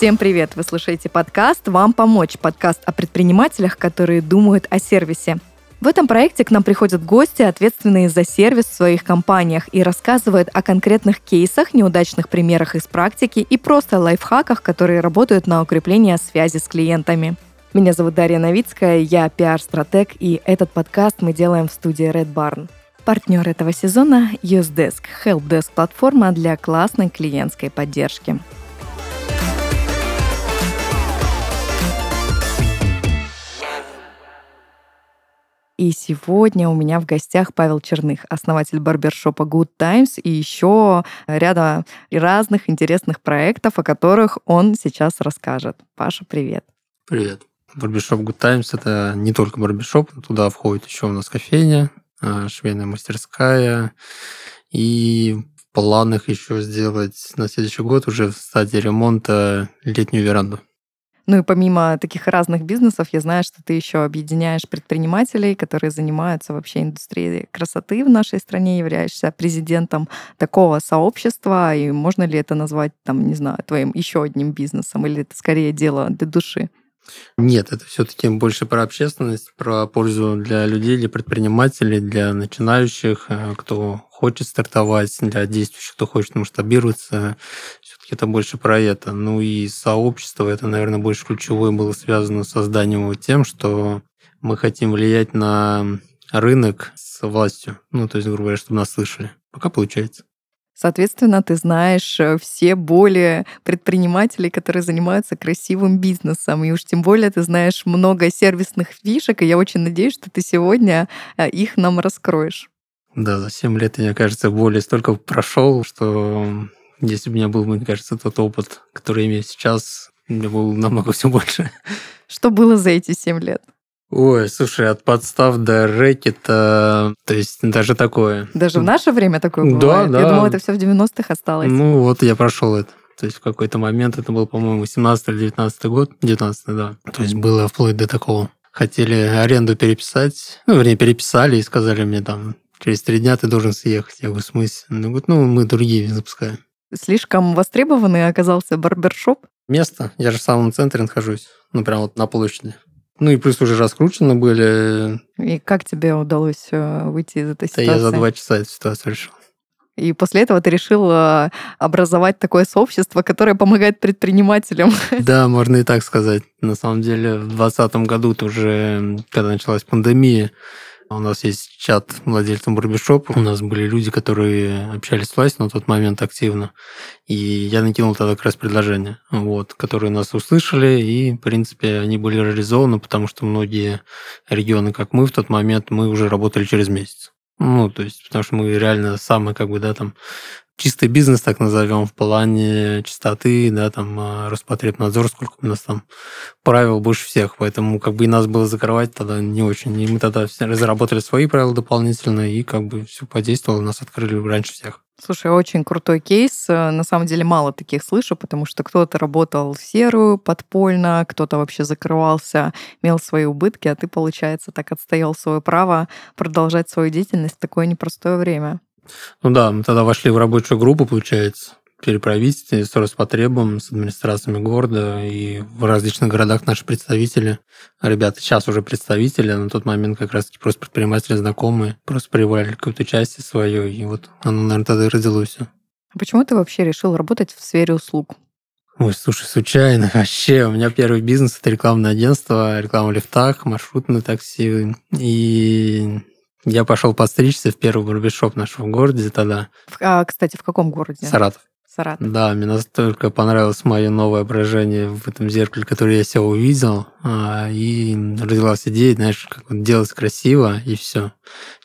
Всем привет! Вы слушаете подкаст «Вам помочь» подкаст о предпринимателях, которые думают о сервисе. В этом проекте к нам приходят гости, ответственные за сервис в своих компаниях, и рассказывают о конкретных кейсах, неудачных примерах из практики и просто лайфхаках, которые работают на укрепление связи с клиентами. Меня зовут Дарья Новицкая, я пиар-стратег, и этот подкаст мы делаем в студии Red Barn. Партнер этого сезона – UseDesk, helpdesk платформа для классной клиентской поддержки. И сегодня у меня в гостях Павел Черных, основатель барбершопа Good Times и еще ряда разных интересных проектов, о которых он сейчас расскажет. Паша, привет. Привет. Барбершоп Good Times – это не только барбершоп, туда входит еще у нас кофейня, а, швейная мастерская, и в планах еще сделать на следующий год уже в стадии ремонта летнюю веранду. Ну и помимо таких разных бизнесов, я знаю, что ты еще объединяешь предпринимателей, которые занимаются вообще индустрией красоты в нашей стране, являешься президентом такого сообщества, и можно ли это назвать, там, не знаю, твоим еще одним бизнесом, или это скорее дело для души? Нет, это все-таки больше про общественность, про пользу для людей, для предпринимателей, для начинающих, э, кто хочет стартовать, для действующих, кто хочет масштабироваться. Все-таки это больше про это. Ну и сообщество, это, наверное, больше ключевое было связано с созданием его тем, что мы хотим влиять на рынок с властью. Ну, то есть, грубо говоря, чтобы нас слышали. Пока получается. Соответственно, ты знаешь э, все боли предпринимателей, которые занимаются красивым бизнесом. И уж тем более ты знаешь много сервисных фишек, и я очень надеюсь, что ты сегодня э, их нам раскроешь. Да, за 7 лет, мне кажется, более столько прошел, что если бы у меня был, мне кажется, тот опыт, который имею сейчас, у меня был намного все больше. Что было за эти 7 лет? Ой, слушай, от подстав до рэкета, то есть даже такое. Даже в наше время такое бывает? Да, да. Я думала, это все в 90-х осталось. Ну, вот я прошел это. То есть в какой-то момент, это был, по-моему, 17 или 19 год, 19 да. То есть было вплоть до такого. Хотели аренду переписать, ну, вернее, переписали и сказали мне там, через три дня ты должен съехать. Я говорю, в смысле? Ну, говорит, ну, мы другие запускаем. Слишком востребованный оказался барбершоп? Место. Я же в самом центре нахожусь. Ну, прям вот на площади. Ну и плюс уже раскручены были. И как тебе удалось э, выйти из этой да ситуации? я за два часа эту ситуацию решил. И после этого ты решил э, образовать такое сообщество, которое помогает предпринимателям. Да, можно и так сказать. На самом деле, в 2020 году, уже, когда началась пандемия, у нас есть чат владельцев барбершопа. У нас были люди, которые общались с властью на тот момент активно. И я накинул тогда как раз предложение, вот, которые нас услышали, и, в принципе, они были реализованы, потому что многие регионы, как мы в тот момент, мы уже работали через месяц. Ну, то есть, потому что мы реально самые, как бы, да, там, чистый бизнес, так назовем, в плане чистоты, да, там, а, Роспотребнадзор, сколько у нас там правил больше всех, поэтому как бы и нас было закрывать тогда не очень. И мы тогда разработали свои правила дополнительно, и как бы все подействовало, нас открыли раньше всех. Слушай, очень крутой кейс. На самом деле мало таких слышу, потому что кто-то работал в серую, подпольно, кто-то вообще закрывался, имел свои убытки, а ты, получается, так отстоял свое право продолжать свою деятельность в такое непростое время. Ну да, мы тогда вошли в рабочую группу, получается, при правительстве, с Роспотребом, с администрациями города, и в различных городах наши представители, ребята сейчас уже представители, а на тот момент как раз-таки просто предприниматели знакомые, просто привали какую-то часть свою, и вот оно, наверное, тогда и родилось все. А почему ты вообще решил работать в сфере услуг? Ой, слушай, случайно вообще. У меня первый бизнес – это рекламное агентство, реклама в лифтах, маршрутные такси. И я пошел подстричься в первый барбершоп нашего города тогда. А, кстати, в каком городе? Саратов. Саратов. Да, мне настолько понравилось мое новое отражение в этом зеркале, которое я себя увидел, а, и родилась идея, знаешь, как вот делать красиво, и все.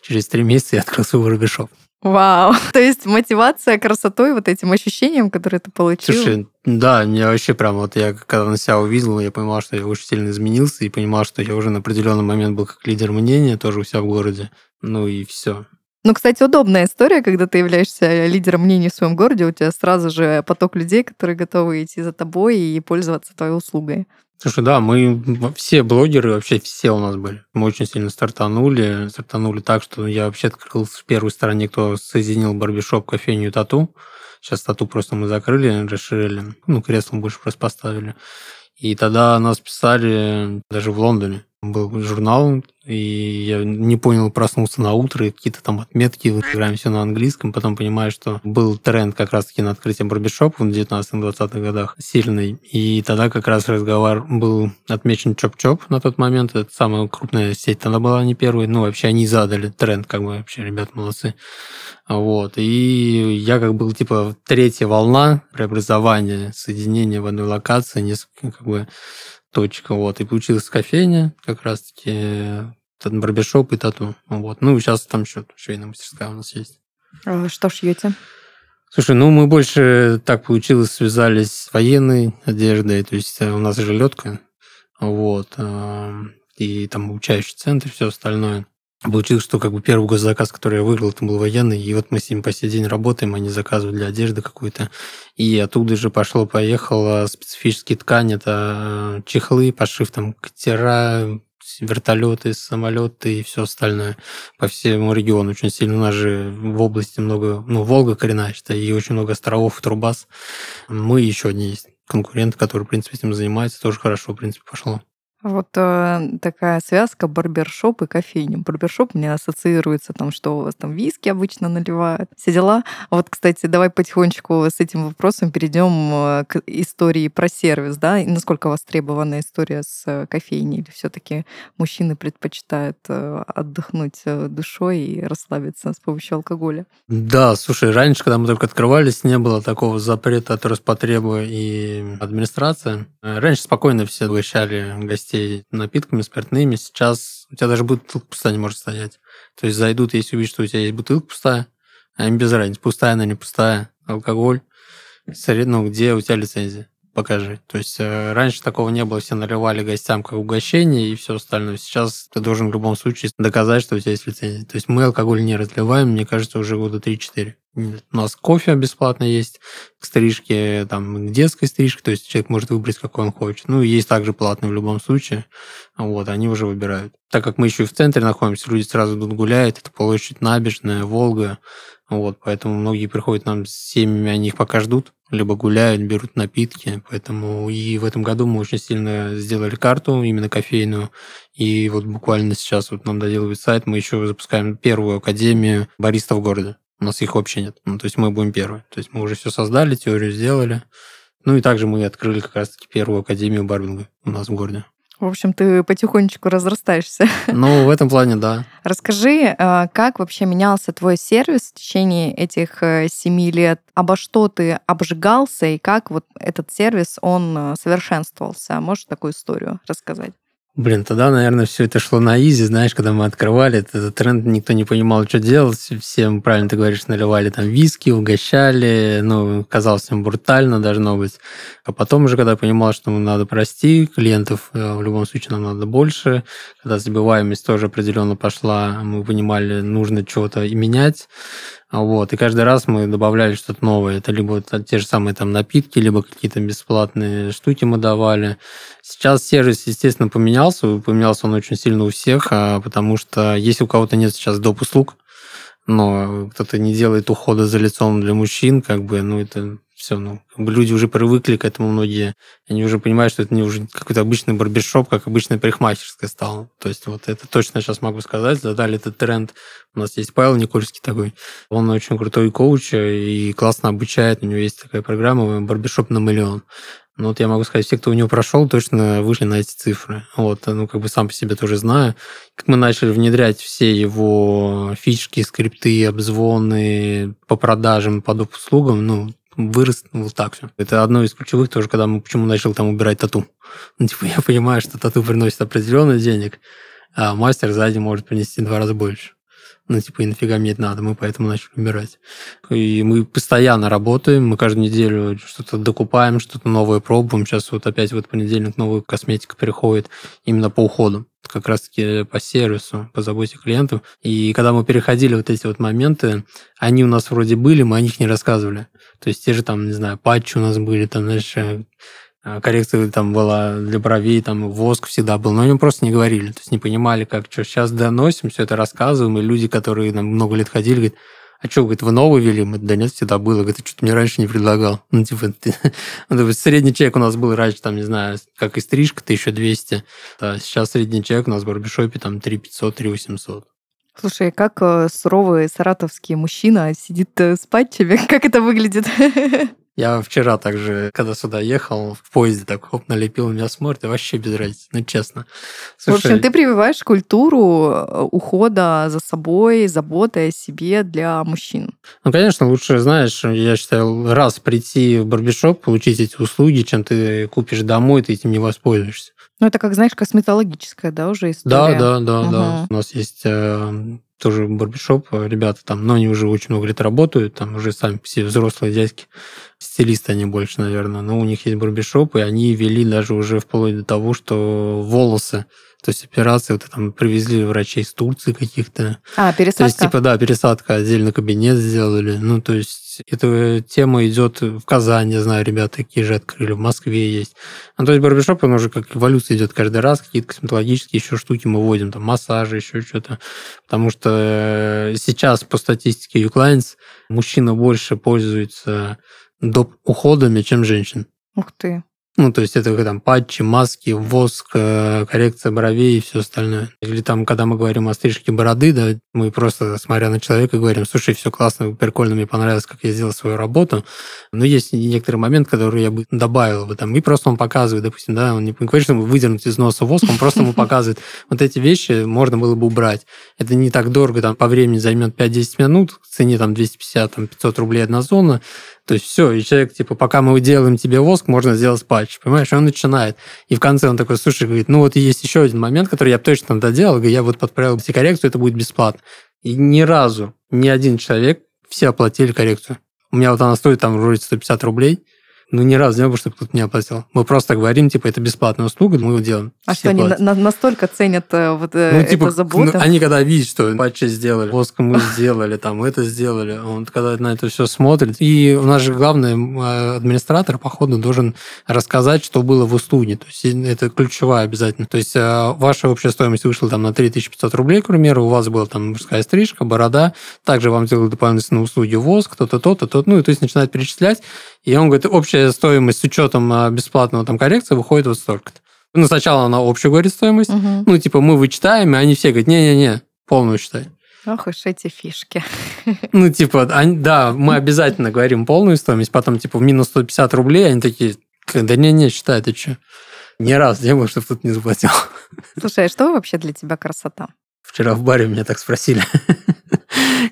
Через три месяца я открыл свой барбершоп. Вау! То есть мотивация красотой, вот этим ощущением, которое ты получил. Слушай, да, мне вообще прям вот я когда на себя увидел, я понимал, что я очень сильно изменился и понимал, что я уже на определенный момент был как лидер мнения тоже у себя в городе. Ну и все. Ну, кстати, удобная история, когда ты являешься лидером мнений в своем городе, у тебя сразу же поток людей, которые готовы идти за тобой и пользоваться твоей услугой. Слушай, да, мы все блогеры, вообще все у нас были. Мы очень сильно стартанули. Стартанули так, что я вообще открыл в первой стороне, кто соединил барбишоп, кофейню и тату. Сейчас тату просто мы закрыли, расширили. Ну, кресло больше просто поставили. И тогда нас писали даже в Лондоне. Был журнал, и я не понял, проснулся на утро, и какие-то там отметки в Инстаграме все на английском. Потом понимаю, что был тренд как раз-таки на открытие барбершопа в 19-20-х годах сильный. И тогда как раз разговор был отмечен Чоп-Чоп на тот момент. Это самая крупная сеть тогда была, не первая. Ну, вообще они задали тренд, как бы вообще, ребят, молодцы. Вот. И я как был, типа, третья волна преобразования, соединения в одной локации, несколько, как бы, точка. Вот. И получилась кофейня, как раз-таки барбершоп и тату. Вот. Ну, сейчас там еще швейная мастерская у нас есть. А что шьете? Слушай, ну мы больше так получилось, связались с военной одеждой, то есть э, у нас жилетка, вот, э, и там обучающий центр, все остальное. Получилось, что как бы первый госзаказ, который я выиграл, это был военный, и вот мы с ним по сей день работаем, они заказывают для одежды какую-то. И оттуда же пошло-поехало специфические ткани, это э, чехлы, пошив там катера, вертолеты, самолеты и все остальное по всему региону. Очень сильно у нас же в области много, ну, Волга коренная, считай, и очень много островов, Трубас. Мы еще одни есть конкуренты, которые, в принципе, этим занимаются, тоже хорошо, в принципе, пошло. Вот э, такая связка барбершоп и кофейня. Барбершоп мне ассоциируется там, что у вас там виски обычно наливают, все дела. Вот, кстати, давай потихонечку с этим вопросом перейдем э, к истории про сервис, да, и насколько востребована история с э, кофейней, или все-таки мужчины предпочитают э, отдохнуть душой и расслабиться с помощью алкоголя. Да, слушай, раньше, когда мы только открывались, не было такого запрета от Роспотреба и администрации. Раньше спокойно все угощали гостей гостей напитками спиртными. Сейчас у тебя даже бутылка пустая не может стоять. То есть зайдут, если увидят, что у тебя есть бутылка пустая, а им без разницы, пустая она, не пустая, алкоголь. Ну, где у тебя лицензия? покажи. То есть э, раньше такого не было, все наливали гостям как угощение и все остальное. Сейчас ты должен в любом случае доказать, что у тебя есть лицензия. То есть мы алкоголь не разливаем, мне кажется, уже года 3-4. У нас кофе бесплатно есть к стрижке, там, к детской стрижке, то есть человек может выбрать, какой он хочет. Ну, есть также платный в любом случае. Вот, они уже выбирают. Так как мы еще и в центре находимся, люди сразу идут гуляют, это площадь набережная, Волга, вот, поэтому многие приходят нам с семьями, они их пока ждут, либо гуляют, берут напитки. Поэтому и в этом году мы очень сильно сделали карту, именно кофейную. И вот буквально сейчас вот нам доделывают сайт, мы еще запускаем первую академию баристов в городе. У нас их вообще нет. Ну, то есть мы будем первые. То есть мы уже все создали, теорию сделали. Ну и также мы открыли как раз-таки первую академию барбинга у нас в городе. В общем, ты потихонечку разрастаешься. Ну, в этом плане, да. Расскажи, а, как вообще менялся твой сервис в течение этих э, семи лет? Обо что ты обжигался и как вот этот сервис, он э, совершенствовался? Можешь такую историю рассказать? Блин, тогда, наверное, все это шло на изи, знаешь, когда мы открывали этот тренд, никто не понимал, что делать, всем, правильно ты говоришь, наливали там виски, угощали, ну, казалось всем брутально должно быть. А потом уже, когда понимал, что нам надо прости клиентов, э, в любом случае нам надо больше, когда забиваемость тоже определенно пошла, мы понимали, нужно чего-то и менять, вот, и каждый раз мы добавляли что-то новое. Это либо те же самые там напитки, либо какие-то бесплатные штуки мы давали. Сейчас сервис, естественно, поменялся. Поменялся он очень сильно у всех, а потому что если у кого-то нет сейчас доп. услуг, но кто-то не делает ухода за лицом для мужчин, как бы, ну, это все, ну, люди уже привыкли к этому многие. Они уже понимают, что это не уже какой-то обычный барбершоп, как обычная парикмахерская стала. То есть вот это точно сейчас могу сказать. Задали этот тренд. У нас есть Павел Никольский такой. Он очень крутой коуч и классно обучает. У него есть такая программа «Барбершоп на миллион». Ну, вот я могу сказать, все, кто у него прошел, точно вышли на эти цифры. Вот, ну, как бы сам по себе тоже знаю. Как мы начали внедрять все его фишки, скрипты, обзвоны по продажам, по услугам, ну, вырос вот так все. Это одно из ключевых тоже, когда мы почему начал там убирать тату. Ну, типа, я понимаю, что тату приносит определенный денег, а мастер сзади может принести два раза больше. Ну, типа, и нафига мне это надо, мы поэтому начали убирать. И мы постоянно работаем, мы каждую неделю что-то докупаем, что-то новое пробуем. Сейчас вот опять вот понедельник новая косметика приходит именно по уходу как раз-таки по сервису, по заботе клиентов. И когда мы переходили вот эти вот моменты, они у нас вроде были, мы о них не рассказывали. То есть те же там, не знаю, патчи у нас были, там, знаешь, э, коррекция там была для бровей, там воск всегда был, но они просто не говорили, то есть не понимали, как что. Сейчас доносим, все это рассказываем, и люди, которые нам много лет ходили, говорят, а что, говорит, вы новый вели? Мы, да нет, всегда было. Говорит, что ты мне раньше не предлагал? Ну, типа, ты... ну, средний чек у нас был раньше, там, не знаю, как и стрижка, 1200. А сейчас средний чек у нас в барбершопе там 3500, 3800. Слушай, как э, суровый саратовский мужчина сидит э, с патчами? Как это выглядит? Я вчера также, когда сюда ехал, в поезде так хоп, налепил, меня смотрит, и вообще без разницы, ну честно. Слушай, в общем, ты прививаешь культуру э, ухода за собой, заботы о себе для мужчин. Ну, конечно, лучше, знаешь, я считаю, раз прийти в барбершоп, получить эти услуги, чем ты купишь домой, ты этим не воспользуешься. Ну, это как, знаешь, косметологическая, да, уже история? Да, да, да, угу. да. У нас есть э, тоже барбершоп, ребята там, но они уже очень много лет работают, там уже сами все взрослые дядьки, стилисты они больше, наверное, но у них есть барбершоп, и они вели даже уже вплоть до того, что волосы то есть операции вот там привезли врачей из Турции каких-то. А, пересадка? То есть, типа, да, пересадка, отдельно кабинет сделали. Ну, то есть эта тема идет в Казани, я знаю, ребята такие же открыли, в Москве есть. Ну, то есть барбершоп, он уже как эволюция идет каждый раз, какие-то косметологические еще штуки мы вводим, там, массажи, еще что-то. Потому что э, сейчас по статистике Uclines мужчина больше пользуется доп. уходами, чем женщин. Ух ты. Ну, то есть это там патчи, маски, воск, э, коррекция бровей и все остальное. Или там, когда мы говорим о стрижке бороды, да, мы просто, смотря на человека, говорим, слушай, все классно, прикольно, мне понравилось, как я сделал свою работу. Но есть некоторый момент, который я бы добавил бы там. И просто он показывает, допустим, да, он не говорит, что выдернуть из носа воск, он просто ему показывает, вот эти вещи можно было бы убрать. Это не так дорого, там по времени займет 5-10 минут, в цене там 250-500 рублей одна зона, то есть все, и человек, типа, пока мы делаем тебе воск, можно сделать патч, понимаешь? Он начинает. И в конце он такой, слушай, говорит, ну вот есть еще один момент, который я точно доделал, я вот подправил все коррекцию, это будет бесплатно. И ни разу ни один человек, все оплатили коррекцию. У меня вот она стоит там вроде 150 рублей, ну, ни разу не было, чтобы кто-то не оплатил. Мы просто говорим, типа, это бесплатная услуга, мы его делаем. А что, они на- настолько ценят э, вот э, ну, типа, заботу? Ну, они когда видят, что патчи сделали, воск мы сделали, там, это сделали, он когда на это все смотрит. И у нас же главный э, администратор, походу, должен рассказать, что было в услуге. То есть это ключевая обязательно. То есть ваша общая стоимость вышла там на 3500 рублей, к примеру, у вас была там мужская стрижка, борода, также вам сделали дополнительные услуги воск, то-то, то-то, то ну, и то есть начинает перечислять, и он говорит, общая стоимость с учетом а, бесплатного там коррекции выходит вот столько-то. Ну, сначала она общую говорит стоимость. Угу. Ну, типа, мы вычитаем, и они все говорят, не-не-не, полную считай. Ох уж эти фишки. Ну, типа, они, да, мы обязательно говорим полную стоимость, потом, типа, минус 150 рублей, они такие, да не-не, считай, ты что? Ни раз не было, чтобы тут не заплатил. Слушай, а что вообще для тебя красота? Вчера в баре меня так спросили.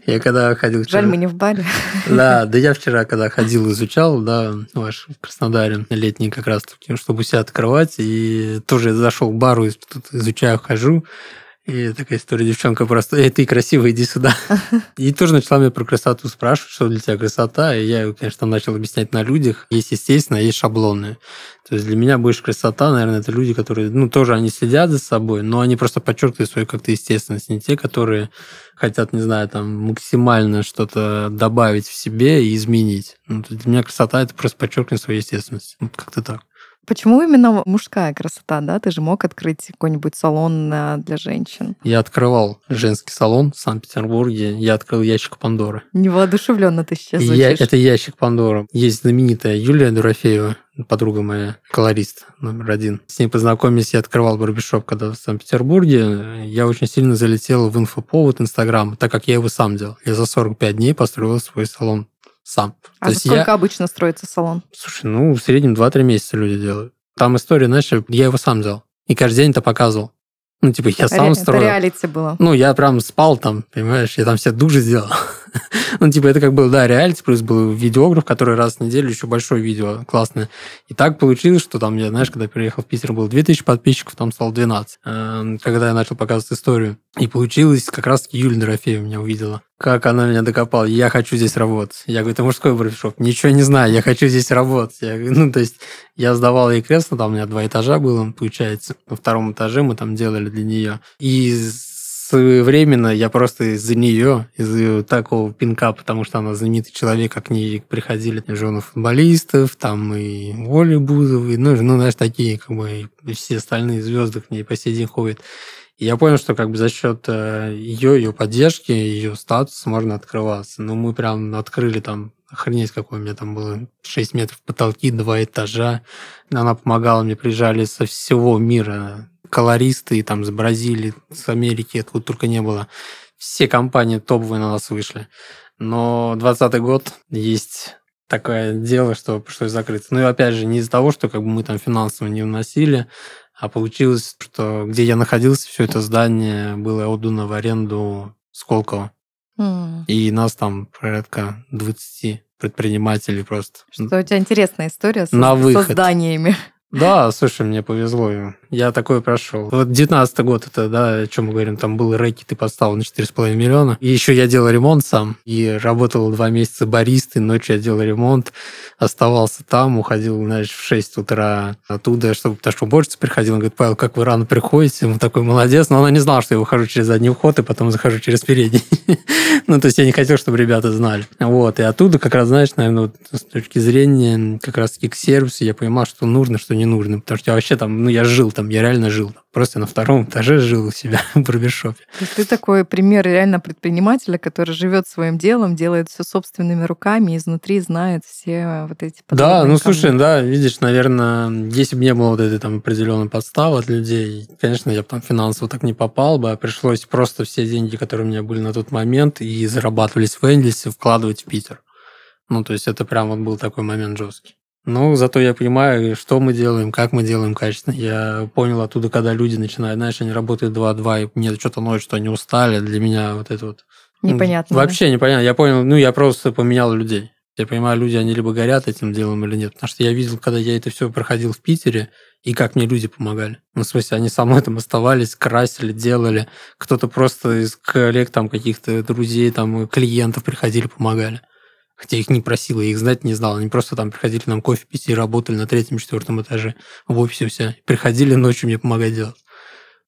Я когда ходил... Жаль, мы не в баре. Да, да я вчера, когда ходил, изучал, да, ваш в Краснодаре летний как раз таки, чтобы себя открывать, и тоже зашел к бару, тут изучаю, хожу, и такая история, девчонка просто, эй, ты красивая, иди сюда. И тоже начала меня про красоту спрашивать, что для тебя красота. И я, конечно, начал объяснять на людях. Есть естественно, есть шаблонные. То есть для меня больше красота, наверное, это люди, которые, ну, тоже они следят за собой, но они просто подчеркивают свою как-то естественность. Не те, которые хотят, не знаю, там, максимально что-то добавить в себе и изменить. Ну, для меня красота – это просто подчеркивание своей естественности. Вот как-то так. Почему именно мужская красота, да? Ты же мог открыть какой-нибудь салон э, для женщин. Я открывал женский салон в Санкт-Петербурге. Я открыл ящик Пандоры. Невоодушевленно ты сейчас звучишь. Я, это ящик Пандоры. Есть знаменитая Юлия Дурофеева, подруга моя, колорист номер один. С ней познакомились, я открывал барбершоп, когда в Санкт-Петербурге. Я очень сильно залетел в инфоповод Инстаграм, так как я его сам делал. Я за 45 дней построил свой салон сам. А То за сколько я... обычно строится салон? Слушай, ну, в среднем 2-3 месяца люди делают. Там история, знаешь, я его сам делал. И каждый день это показывал. Ну, типа, я сам Ре- строил. Это реалити было. Ну, я прям спал там, понимаешь, я там все души сделал. ну, типа, это как был, да, реалити, плюс был видеограф, который раз в неделю еще большое видео классное. И так получилось, что там, я, знаешь, когда приехал в Питер, было 2000 подписчиков, там стало 12. Эм, когда я начал показывать историю. И получилось, как раз-таки Юля Дорофеева меня увидела как она меня докопала, я хочу здесь работать. Я говорю, это мужской барбершоп, ничего не знаю, я хочу здесь работать. Я, ну, то есть я сдавал ей кресло, там у меня два этажа было, получается. На втором этаже мы там делали для нее. И своевременно я просто из-за нее, из-за такого пинка, потому что она знаменитый человек, как к ней приходили жены футболистов, там и Оля Бузовой, ну, ну, знаешь, такие, как бы, все остальные звезды к ней по сей день ходят. И я понял, что как бы за счет э, ее, ее поддержки, ее статуса можно открываться. Ну, мы прям открыли там охренеть, какой у меня там было 6 метров потолки, два этажа. Она помогала мне, приезжали со всего мира колористы, там, с Бразилии, с Америки, откуда только не было. Все компании топовые на нас вышли. Но 2020 год есть такое дело, что пришлось закрыться. Ну и опять же, не из-за того, что как бы мы там финансово не вносили, а получилось, что где я находился, все это здание было отдано в аренду Сколково. Mm. И нас там порядка 20 предпринимателей просто. Что у тебя интересная история с, на выход. со зданиями. Да, слушай, мне повезло. Я такое прошел. Вот 19 год это, да, о чем мы говорим, там был рэкет и подстава на 4,5 миллиона. И еще я делал ремонт сам. И работал два месяца баристой, ночью я делал ремонт. Оставался там, уходил, знаешь, в 6 утра оттуда, чтобы, потому что уборщица приходила, говорит, Павел, как вы рано приходите? Мы такой, молодец. Но она не знала, что я выхожу через задний вход, и потом захожу через передний. ну, то есть я не хотел, чтобы ребята знали. Вот, и оттуда как раз, знаешь, наверное, с точки зрения как раз-таки к сервису я понимал, что нужно, что не нужно. Потому что я вообще там, ну, я жил там, я реально жил. Просто на втором этаже жил у себя в барбершопе. То есть ты такой пример реально предпринимателя, который живет своим делом, делает все собственными руками, изнутри знает все вот эти Да, ну слушай, да, видишь, наверное, если бы не было вот этой там определенной подставы от людей, конечно, я бы там финансово так не попал бы, а пришлось просто все деньги, которые у меня были на тот момент и зарабатывались в Энгельсе, вкладывать в Питер. Ну, то есть это прям вот был такой момент жесткий. Ну, зато я понимаю, что мы делаем, как мы делаем качественно. Я понял оттуда, когда люди начинают, знаешь, они работают 2-2, и мне что-то ночь, что они устали. Для меня вот это вот... Непонятно. Вообще да? непонятно. Я понял, ну, я просто поменял людей. Я понимаю, люди, они либо горят этим делом или нет. Потому что я видел, когда я это все проходил в Питере, и как мне люди помогали. Ну, в смысле, они со мной там оставались, красили, делали. Кто-то просто из коллег, там, каких-то друзей, там, клиентов приходили, помогали. Хотя их не просила, я их знать не знал. Они просто там приходили нам кофе пить и работали на третьем, четвертом этаже в офисе все. Приходили ночью мне помогать делать.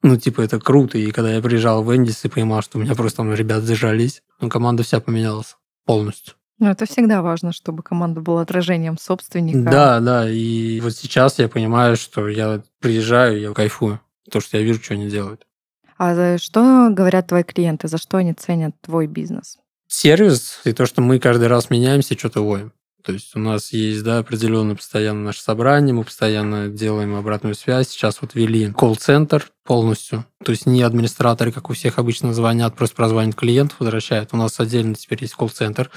Ну, типа, это круто. И когда я приезжал в Эндис и понимал, что у меня просто там ребят зажались, ну, команда вся поменялась полностью. Ну, это всегда важно, чтобы команда была отражением собственника. Да, да. И вот сейчас я понимаю, что я приезжаю, я кайфую. То, что я вижу, что они делают. А что говорят твои клиенты? За что они ценят твой бизнес? Сервис и то, что мы каждый раз меняемся, что-то воем. То есть у нас есть, да, определенно постоянно наше собрание, мы постоянно делаем обратную связь. Сейчас вот ввели колл-центр полностью. То есть не администраторы, как у всех обычно звонят, просто прозванивают клиентов, возвращают. У нас отдельно теперь есть колл-центр.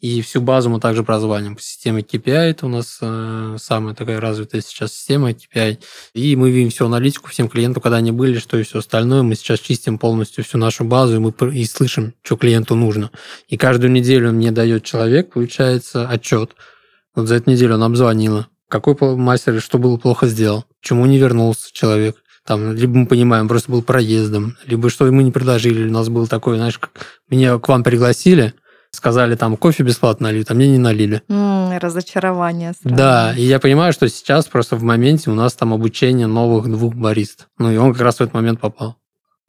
И всю базу мы также прозваниваем по системе KPI. Это у нас э, самая такая развитая сейчас система KPI. И мы видим всю аналитику всем клиентам, когда они были, что и все остальное. Мы сейчас чистим полностью всю нашу базу, и мы и слышим, что клиенту нужно. И каждую неделю мне дает человек, получается, отчет. Вот за эту неделю он обзвонила. Какой мастер, что было плохо сделал, чему не вернулся человек. Там, либо мы понимаем, просто был проездом, либо что ему не предложили. У нас был такой, знаешь, как меня к вам пригласили – сказали, там, кофе бесплатно налить, а мне не налили. Mm, разочарование. Сразу. Да, и я понимаю, что сейчас просто в моменте у нас там обучение новых двух барист. Ну, и он как раз в этот момент попал.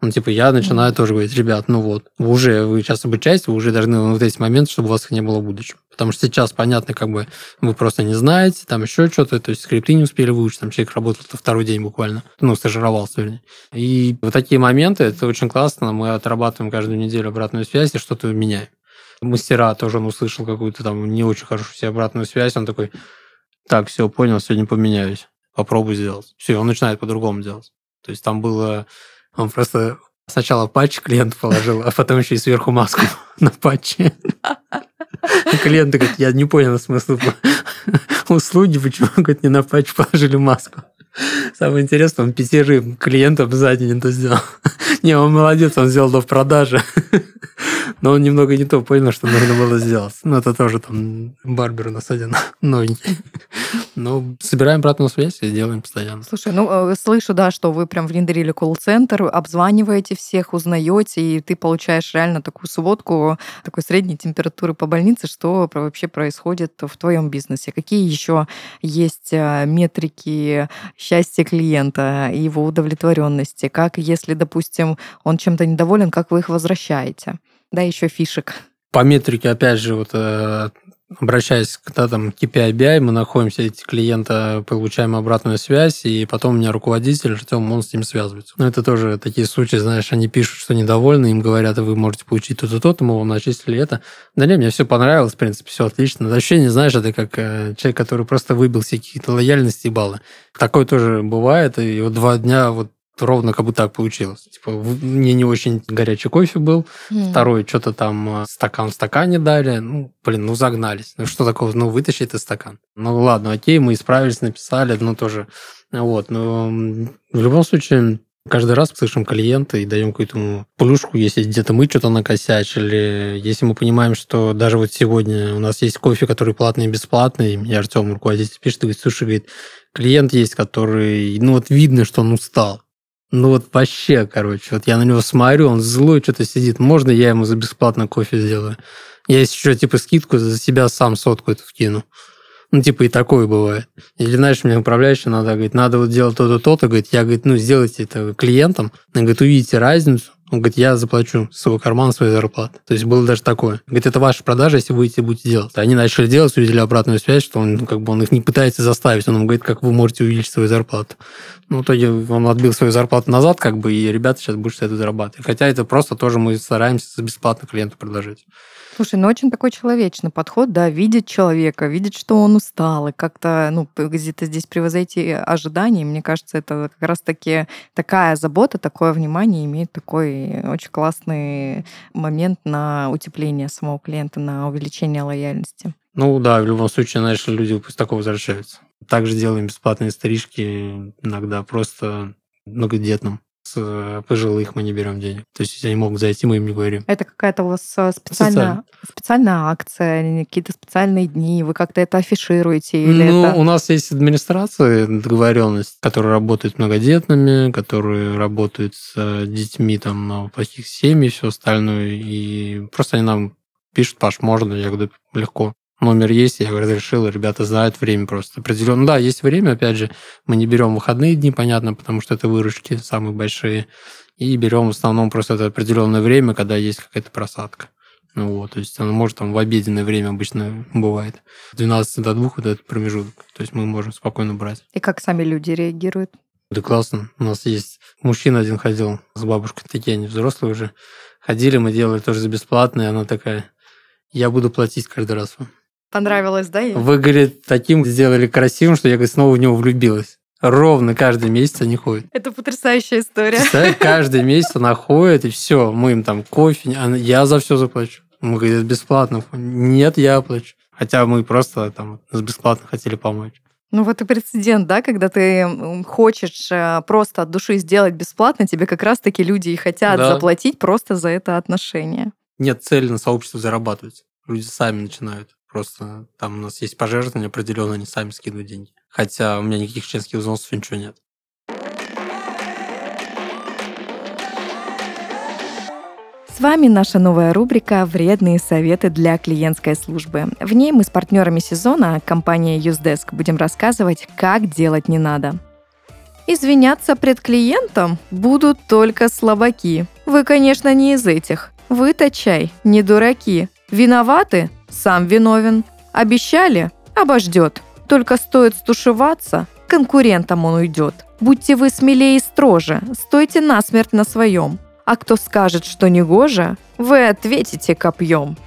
Ну, типа, я начинаю mm. тоже говорить, ребят, ну вот, вы уже, вы сейчас обучаетесь, вы уже должны вот эти моменты, чтобы у вас их не было в будущем. Потому что сейчас, понятно, как бы вы просто не знаете, там еще что-то, то есть скрипты не успели выучить, там человек работал второй день буквально, ну, стажировался, вернее. И вот такие моменты, это очень классно, мы отрабатываем каждую неделю обратную связь и что-то меняем мастера тоже он услышал какую-то там не очень хорошую себе обратную связь, он такой, так, все, понял, сегодня поменяюсь, попробуй сделать. Все, он начинает по-другому делать. То есть там было, он просто сначала патч клиент положил, а потом еще и сверху маску на патче. Клиент говорит, я не понял смысла услуги, почему говорит, не на патч положили маску. Самое интересное, он пятерым клиентам за день это сделал. Не, он молодец, он сделал до в продаже. Но он немного не то понял, что нужно было сделать. Но это тоже там барбер у нас один новенький. Но собираем обратную связь и делаем постоянно. Слушай, ну э, слышу, да, что вы прям внедрили колл-центр, обзваниваете всех, узнаете, и ты получаешь реально такую сводку такой средней температуры по больнице, что вообще происходит в твоем бизнесе. Какие еще есть э, метрики счастья клиента его удовлетворенности? Как, если, допустим, он чем-то недоволен, как вы их возвращаете? Да, еще фишек. По метрике, опять же, вот э, обращаясь к да, там, KPI, мы находим все эти клиента, получаем обратную связь, и потом у меня руководитель, Артем, он с ним связывается. Но это тоже такие случаи, знаешь, они пишут, что недовольны, им говорят, вы можете получить то-то, то-то, мы вам начислили это. Да не, мне все понравилось, в принципе, все отлично. Ощущение, знаешь, это как э, человек, который просто выбил все какие-то лояльности и баллы. Такое тоже бывает, и вот два дня вот ровно как бы так получилось. Типа, мне не очень горячий кофе был, mm. второй что-то там э, стакан в стакане дали, ну, блин, ну загнались. Ну что такого, ну вытащи этот стакан. Ну ладно, окей, мы исправились, написали, ну тоже, вот. Но в любом случае, каждый раз слышим клиента и даем какую-то плюшку, если где-то мы что-то накосячили, если мы понимаем, что даже вот сегодня у нас есть кофе, который платный и бесплатный, и Артем, руководитель, пишет, говорит, слушай, говорит, клиент есть, который, ну вот видно, что он устал, ну вот вообще, короче, вот я на него смотрю, он злой, что-то сидит. Можно я ему за бесплатно кофе сделаю? Я еще типа скидку за себя сам сотку эту вкину. Ну, типа, и такое бывает. Или, знаешь, мне управляющий надо, говорит, надо вот делать то-то, то-то, говорит, я, говорит, ну, сделайте это клиентам, он говорит, увидите разницу, он говорит, я заплачу с своего кармана свою зарплату. То есть было даже такое. Говорит, это ваша продажа, если вы будете, будете делать. Они начали делать, увидели обратную связь, что он, как бы он их не пытается заставить. Он им говорит, как вы можете увеличить свою зарплату. Ну, в итоге он отбил свою зарплату назад, как бы, и ребята сейчас будут это зарабатывать. Хотя это просто тоже мы стараемся бесплатно клиенту предложить. Слушай, ну очень такой человечный подход, да, видеть человека, видеть, что он устал, и как-то, ну, где-то здесь превозойти ожидания. Мне кажется, это как раз-таки такая забота, такое внимание имеет такой очень классный момент на утепление самого клиента, на увеличение лояльности. Ну да, в любом случае, знаешь, люди после такого возвращаются. Также делаем бесплатные стрижки иногда просто многодетным с э, пожилых мы не берем денег. То есть, если они могут зайти, мы им не говорим. Это какая-то у вас э, специальная, специальная акция, какие-то специальные дни, вы как-то это афишируете? Или ну, это... у нас есть администрация, договоренность, которая работает с многодетными, которые работают с э, детьми там плохих семей и все остальное. И просто они нам пишут, Паш, можно? Я говорю, легко номер есть, я разрешил, ребята знают время просто определенно. Да, есть время, опять же, мы не берем выходные дни, понятно, потому что это выручки самые большие, и берем в основном просто это определенное время, когда есть какая-то просадка. Ну вот, то есть оно может там в обеденное время обычно бывает. С 12 до 2 вот этот промежуток. То есть мы можем спокойно брать. И как сами люди реагируют? Да классно. У нас есть мужчина один ходил с бабушкой, такие они взрослые уже. Ходили, мы делали тоже за бесплатно, и она такая, я буду платить каждый раз вам. Понравилось, да? Вы, говорит, таким сделали красивым, что я, говорит, снова в него влюбилась. Ровно каждый месяц они ходят. Это потрясающая история. Представляешь, каждый месяц она ходит, и все, мы им там кофе, я за все заплачу. Мы говорим, это бесплатно. Нет, я оплачу. Хотя мы просто там бесплатно хотели помочь. Ну вот и прецедент, да, когда ты хочешь э, просто от души сделать бесплатно, тебе как раз-таки люди и хотят да. заплатить просто за это отношение. Нет цели на сообщество зарабатывать. Люди сами начинают. Просто там у нас есть пожертвования определенно, они сами скидывают деньги. Хотя у меня никаких членских взносов ничего нет. С вами наша новая рубрика «Вредные советы для клиентской службы». В ней мы с партнерами сезона, компанией Usedesk, будем рассказывать, как делать не надо. Извиняться пред клиентом будут только слабаки. Вы, конечно, не из этих. Вы-то чай, не дураки. Виноваты? Сам виновен. Обещали? Обождет. Только стоит стушеваться, конкурентам он уйдет. Будьте вы смелее и строже, стойте насмерть на своем. А кто скажет, что не гоже, вы ответите копьем.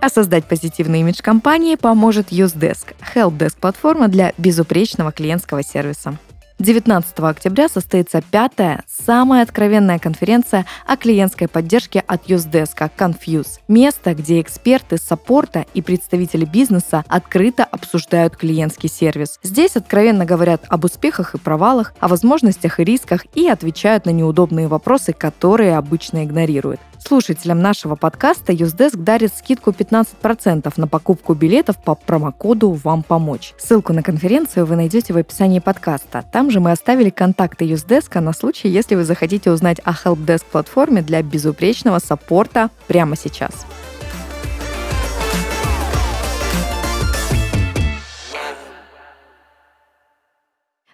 А создать позитивный имидж компании поможет UseDesk – helpdesk-платформа для безупречного клиентского сервиса. 19 октября состоится пятая, самая откровенная конференция о клиентской поддержке от Юздеска Confuse. Место, где эксперты саппорта и представители бизнеса открыто обсуждают клиентский сервис. Здесь откровенно говорят об успехах и провалах, о возможностях и рисках и отвечают на неудобные вопросы, которые обычно игнорируют. Слушателям нашего подкаста Юздеск дарит скидку 15% на покупку билетов по промокоду «Вам помочь». Ссылку на конференцию вы найдете в описании подкаста. Там же мы оставили контакты Юздеска на случай, если вы захотите узнать о Helpdesk платформе для безупречного саппорта прямо сейчас.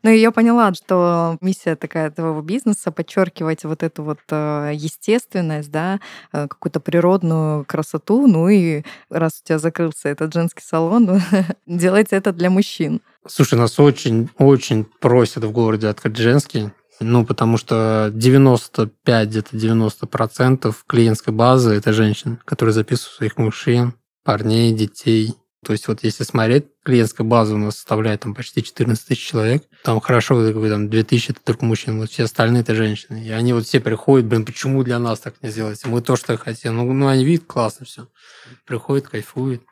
И я поняла, что миссия такая твоего бизнеса подчеркивать вот эту вот э, естественность, да, э, какую-то природную красоту. Ну и раз у тебя закрылся этот женский салон, делайте это для мужчин. Слушай, нас очень-очень просят в городе открыть женский. Ну, потому что 95, где-то 90 процентов клиентской базы – это женщины, которые записывают своих мужчин, парней, детей. То есть вот если смотреть, клиентская база у нас составляет там почти 14 тысяч человек. Там хорошо, там 2 тысячи это только мужчин, вот все остальные это женщины. И они вот все приходят, блин, почему для нас так не сделать? Мы то, что хотим. Ну, ну они видят, классно все. Приходят, кайфуют.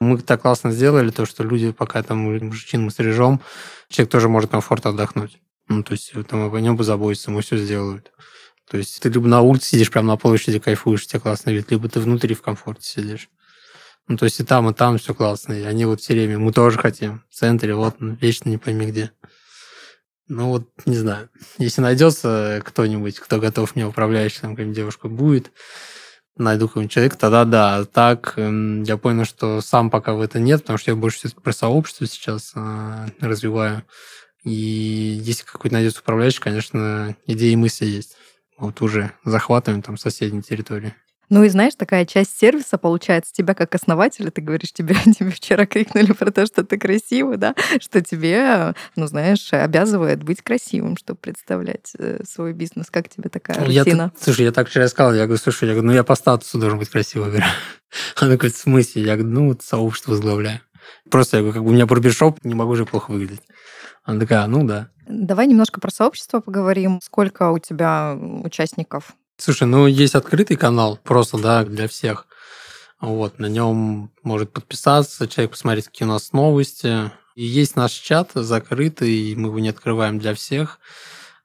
Мы так классно сделали, то, что люди, пока там мужчин мы стрижем, человек тоже может комфортно отдохнуть. Ну, то есть там о нем позаботиться, мы все сделают. То есть ты либо на улице сидишь, прямо на площади кайфуешь, тебе классно вид, либо ты внутри в комфорте сидишь. Ну, то есть и там, и там все классно. И они вот все время, мы тоже хотим. В центре, вот, ну, вечно не пойми где. Ну, вот, не знаю. Если найдется кто-нибудь, кто готов мне управляющий, там, какая-нибудь девушка будет, найду какого-нибудь человека, тогда да. Так, эм, я понял, что сам пока в это нет, потому что я больше про сообщество сейчас э, развиваю. И если какой-то найдется управляющий, конечно, идеи и мысли есть. Вот уже захватываем там соседние территории. Ну и знаешь, такая часть сервиса получается тебя как основателя. Ты говоришь, тебе, тебе вчера крикнули про то, что ты красивый, да, что тебе, ну знаешь, обязывает быть красивым, чтобы представлять э, свой бизнес. Как тебе такая я рутина? Так, слушай, я так вчера сказал, я говорю, слушай, я говорю, ну я по статусу должен быть красивый. Говорю. Она говорит, в смысле? Я говорю, ну вот сообщество возглавляю. Просто я говорю, как бы у меня барбершоп, не могу же плохо выглядеть. Она такая, ну да. Давай немножко про сообщество поговорим. Сколько у тебя участников Слушай, ну есть открытый канал, просто, да, для всех. Вот, на нем может подписаться, человек посмотреть, какие у нас новости. И есть наш чат закрытый, мы его не открываем для всех.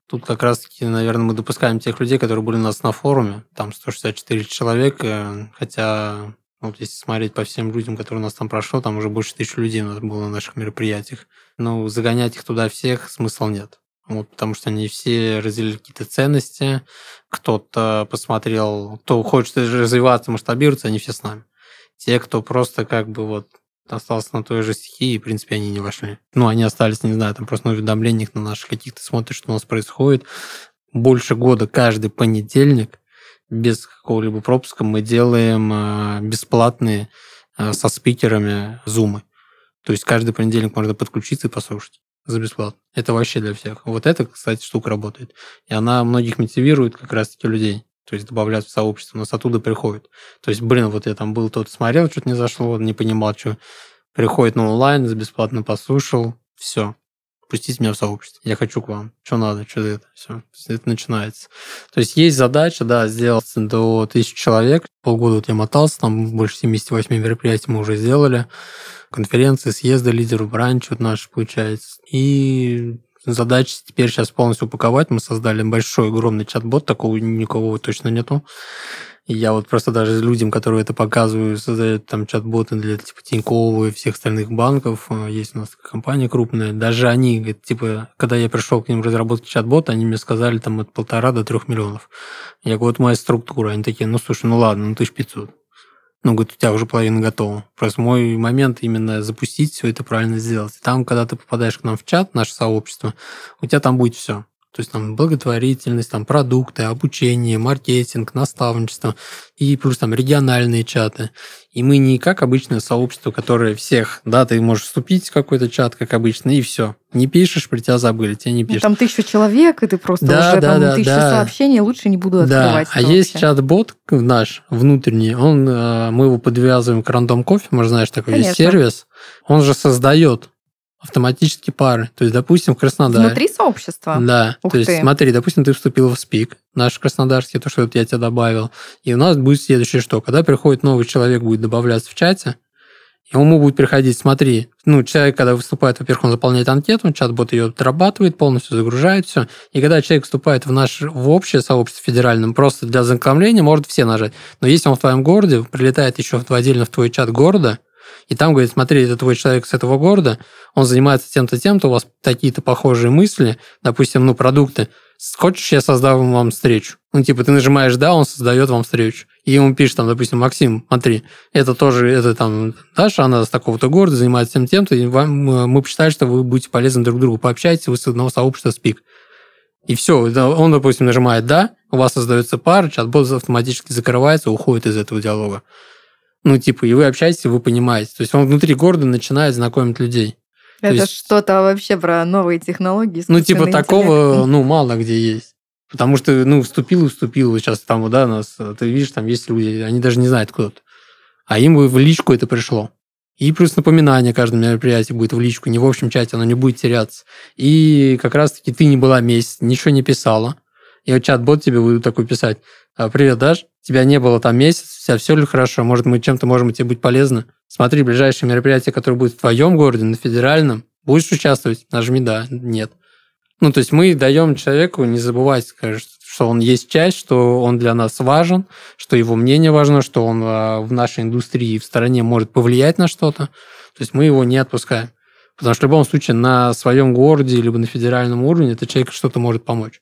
Тут как раз-таки, наверное, мы допускаем тех людей, которые были у нас на форуме. Там 164 человека, хотя вот если смотреть по всем людям, которые у нас там прошло, там уже больше тысячи людей у нас было на наших мероприятиях. Ну, загонять их туда всех смысла нет. Вот, потому что они все разделили какие-то ценности, кто-то посмотрел, кто хочет развиваться, масштабироваться, они все с нами. Те, кто просто как бы вот остался на той же стихии, в принципе, они не вошли. Ну, они остались, не знаю, там просто на уведомлениях на наших каких-то смотришь, что у нас происходит. Больше года каждый понедельник без какого-либо пропуска мы делаем э, бесплатные э, со спикерами зумы. То есть каждый понедельник можно подключиться и послушать за бесплатно. Это вообще для всех. Вот эта, кстати, штука работает. И она многих мотивирует как раз-таки людей. То есть добавлять в сообщество, нас оттуда приходит. То есть, блин, вот я там был, тот смотрел, что-то не зашло, не понимал, что приходит на онлайн, за бесплатно послушал, все, пустите меня в сообщество. Я хочу к вам. Что надо, что это, все. Это начинается. То есть есть задача, да, сделать до тысячи человек. Полгода вот я мотался, там больше 78 мероприятий мы уже сделали конференции, съезды лидеров бранч вот наш получается. И задача теперь сейчас полностью упаковать. Мы создали большой, огромный чат-бот, такого никого точно нету. Я вот просто даже людям, которые это показываю, создают там чат-боты для типа Тинькова и всех остальных банков. Э, есть у нас компания крупная. Даже они, типа, когда я пришел к ним разработать чат-бот, они мне сказали там от полтора до трех миллионов. Я говорю, вот моя структура. Они такие, ну слушай, ну ладно, ну тысяч пятьсот. Ну, говорит, у тебя уже половина готова. Просто мой момент именно запустить все это правильно сделать. Там, когда ты попадаешь к нам в чат, наше сообщество, у тебя там будет все. То есть там благотворительность, там продукты, обучение, маркетинг, наставничество и плюс там региональные чаты. И мы не как обычное сообщество, которое всех, да, ты можешь вступить в какой-то чат, как обычно, и все. Не пишешь, про тебя забыли, тебя не пишут. Ну, там тысяча человек, и ты просто да, уже да, там да, тысяча да. сообщений, лучше не буду открывать. Да, а есть чат-бот наш внутренний, он, э, мы его подвязываем к рандом кофе, может, знаешь, такой Конечно. есть сервис, он же создает автоматически пары. То есть, допустим, в Краснодаре... Внутри сообщества? Да. Ух то есть, ты. смотри, допустим, ты вступил в СПИК, наш краснодарский, то, что я тебя добавил, и у нас будет следующее что? Когда приходит новый человек, будет добавляться в чате, ему будет приходить, смотри, ну, человек, когда выступает, во-первых, он заполняет анкету, чат-бот ее отрабатывает, полностью загружает все. И когда человек вступает в наше в общее сообщество федеральное, просто для знакомления может все нажать. Но если он в твоем городе, прилетает еще в, отдельно в твой чат города, и там говорит, смотри, это твой человек с этого города, он занимается тем-то, тем-то, у вас такие-то похожие мысли, допустим, ну, продукты, хочешь, я создам вам встречу? Ну, типа, ты нажимаешь «да», он создает вам встречу. И ему пишет, там, допустим, Максим, смотри, это тоже, это там Даша, она с такого-то города, занимается тем тем-то, и вам, мы посчитали, что вы будете полезны друг другу, пообщайтесь, вы с одного сообщества спик. И все, он, допустим, нажимает «да», у вас создается пара, чат-бот автоматически закрывается, уходит из этого диалога. Ну, типа, и вы общаетесь, и вы понимаете. То есть он внутри города начинает знакомить людей. Это есть- что-то вообще про новые технологии. Ну, типа, искусственный такого, интеллект. ну, мало где есть. Потому что, ну, вступил и вступил. Сейчас там, да, нас, ты видишь, там есть люди, они даже не знают, кто ты. А им в личку это пришло. И плюс напоминание каждое мероприятие будет в личку, не в общем чате, оно не будет теряться. И как раз-таки ты не была месяц, ничего не писала. И чат-бот тебе будет такой писать. «А, Привет, Даш, тебя не было там месяц, вся все ли хорошо, может, мы чем-то можем тебе быть полезны? Смотри, ближайшее мероприятие, которое будет в твоем городе, на федеральном, будешь участвовать? Нажми «да», «нет». Ну, то есть мы даем человеку не забывать, скажем, что он есть часть, что он для нас важен, что его мнение важно, что он а, в нашей индустрии в стороне может повлиять на что-то. То есть мы его не отпускаем. Потому что в любом случае на своем городе либо на федеральном уровне этот человек что-то может помочь.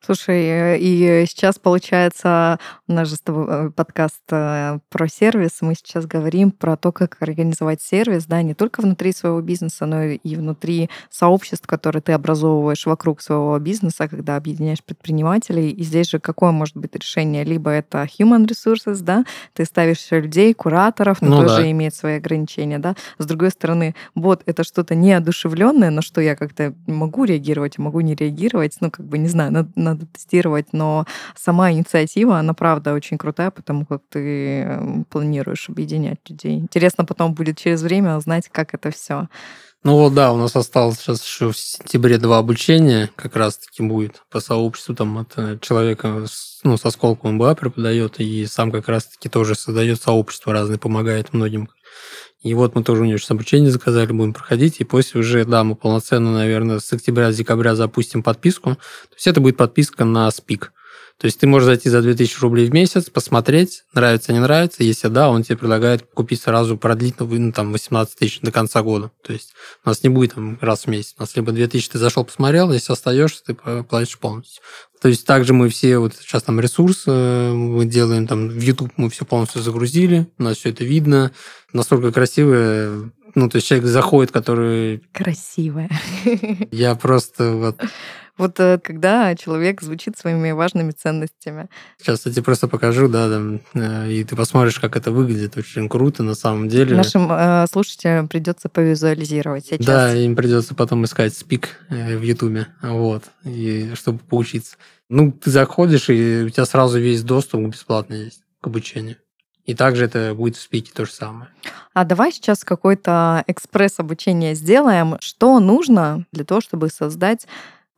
Слушай, и сейчас, получается, у нас же с тобой э, подкаст э, про сервис. Мы сейчас говорим про то, как организовать сервис, да, не только внутри своего бизнеса, но и внутри сообществ, которые ты образовываешь вокруг своего бизнеса, когда объединяешь предпринимателей. И здесь же какое может быть решение? Либо это human resources, да, ты ставишь людей, кураторов, но Ну тоже да. имеет свои ограничения, да. С другой стороны, бот — это что-то неодушевленное, на что я как-то могу реагировать, могу не реагировать, ну, как бы, не знаю, надо, надо тестировать, но сама инициатива, она, правда, очень крутая, потому как ты э, планируешь объединять людей. Интересно потом будет через время узнать, как это все. Ну вот да, у нас осталось сейчас еще в сентябре два обучения, как раз-таки будет по сообществу там от э, человека с- ну, со Сколково МБА преподает, и сам как раз-таки тоже создает сообщество разное, помогает многим. И вот мы тоже у него сейчас обучение заказали, будем проходить, и после уже, да, мы полноценно, наверное, с октября-декабря запустим подписку. То есть это будет подписка на СПИК. То есть ты можешь зайти за 2000 рублей в месяц, посмотреть, нравится, не нравится. Если да, он тебе предлагает купить сразу, продлить ну, там 18 тысяч до конца года. То есть у нас не будет там раз в месяц. У нас либо 2000 ты зашел, посмотрел, если остаешься, ты платишь полностью. То есть также мы все, вот сейчас там ресурсы мы делаем, там в YouTube мы все полностью загрузили, у нас все это видно, настолько красиво, ну, то есть человек заходит, который... Красивая. Я просто вот... Вот э, когда человек звучит своими важными ценностями. Сейчас я тебе просто покажу, да, там, э, и ты посмотришь, как это выглядит. Очень круто на самом деле. Нашим э, слушателям придется повизуализировать сейчас. Да, им придется потом искать спик э, в Ютубе, вот, и чтобы поучиться. Ну, ты заходишь, и у тебя сразу весь доступ бесплатно есть к обучению. И также это будет в спике то же самое. А давай сейчас какой-то экспресс-обучение сделаем. Что нужно для того, чтобы создать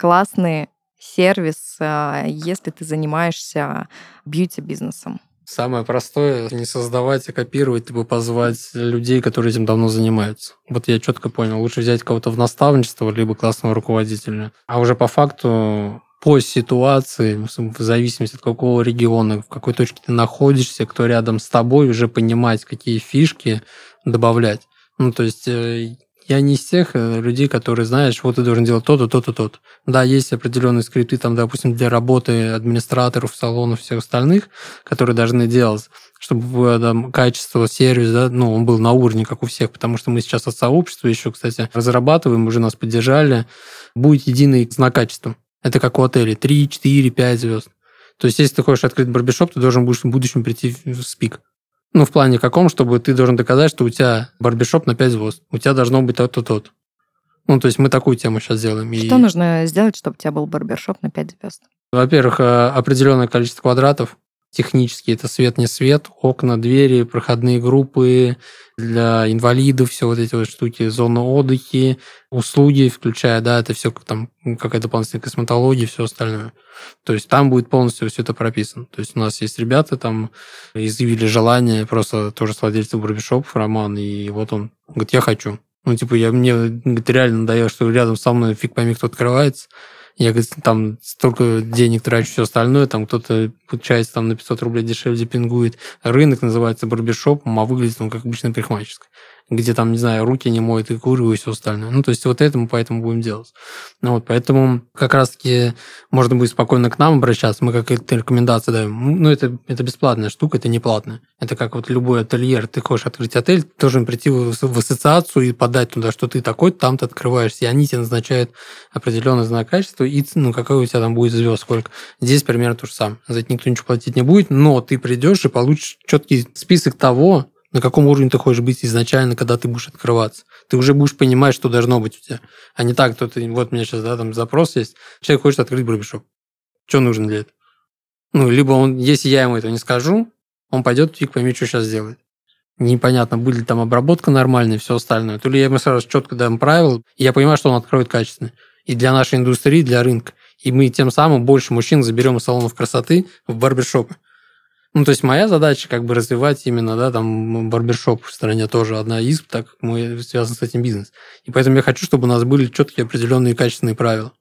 классный сервис, э, если ты занимаешься бьюти-бизнесом? Самое простое не создавать, а копировать, либо позвать людей, которые этим давно занимаются. Вот я четко понял. Лучше взять кого-то в наставничество, либо классного руководителя. А уже по факту по ситуации, в зависимости от какого региона, в какой точке ты находишься, кто рядом с тобой, уже понимать, какие фишки добавлять. Ну, то есть э, я не из тех э, людей, которые, знаешь, вот ты должен делать то-то, то-то, то-то. Да, есть определенные скрипты, там, допустим, для работы администраторов, салонов, всех остальных, которые должны делать, чтобы э, там, качество, сервис, да, ну, он был на уровне, как у всех, потому что мы сейчас от сообщества еще, кстати, разрабатываем, уже нас поддержали, будет единый знак качества. Это как у отелей, 3, 4, 5 звезд. То есть, если ты хочешь открыть барбершоп, ты должен будешь в будущем прийти в спик. Ну, в плане каком, чтобы ты должен доказать, что у тебя барбершоп на 5 звезд. У тебя должно быть то-то, то-то. Ну, то есть мы такую тему сейчас делаем. Что нужно сделать, чтобы у тебя был барбершоп на 5 звезд? Во-первых, э, определенное количество квадратов. Технические. Это свет, не свет, окна, двери, проходные группы для инвалидов, все вот эти вот штуки, зона отдыха, услуги, включая, да, это все там какая-то дополнительная косметология, все остальное. То есть там будет полностью все это прописано. То есть у нас есть ребята там изъявили желание, просто тоже с владельцем барбершопов, Роман, и вот он говорит, я хочу. Ну, типа, я, мне говорит, реально надоело, что рядом со мной фиг пойми, кто открывается. Я, говорит, там столько денег трачу, все остальное, там кто-то, получается, там на 500 рублей дешевле пингует. Рынок называется барбершопом, а выглядит он как обычная парикмахерская где там, не знаю, руки не моют и курю и все остальное. Ну, то есть вот это мы поэтому будем делать. Ну, вот, поэтому как раз-таки можно будет спокойно к нам обращаться, мы какие-то рекомендации даем. Ну, это, это бесплатная штука, это не платная. Это как вот любой ательер, ты хочешь открыть отель, ты должен прийти в, в ассоциацию и подать туда, что ты такой, там ты открываешься, и они тебе назначают определенный знак качества, и ну, какой у тебя там будет звезд, сколько. Здесь примерно то же самое. За это никто ничего платить не будет, но ты придешь и получишь четкий список того, на каком уровне ты хочешь быть изначально, когда ты будешь открываться. Ты уже будешь понимать, что должно быть у тебя. А не так, что ты, вот у меня сейчас да, там запрос есть, человек хочет открыть барбершоп. Что нужно для этого? Ну, либо он, если я ему этого не скажу, он пойдет, фиг пойми, что сейчас делает. Непонятно, будет ли там обработка нормальная и все остальное. То ли я ему сразу четко дам правила, и я понимаю, что он откроет качественно. И для нашей индустрии, для рынка. И мы тем самым больше мужчин заберем из салонов красоты в барбершопы. Ну, то есть моя задача как бы развивать именно, да, там барбершоп в стране тоже одна из, так как мы связаны с этим бизнес. И поэтому я хочу, чтобы у нас были четкие определенные качественные правила.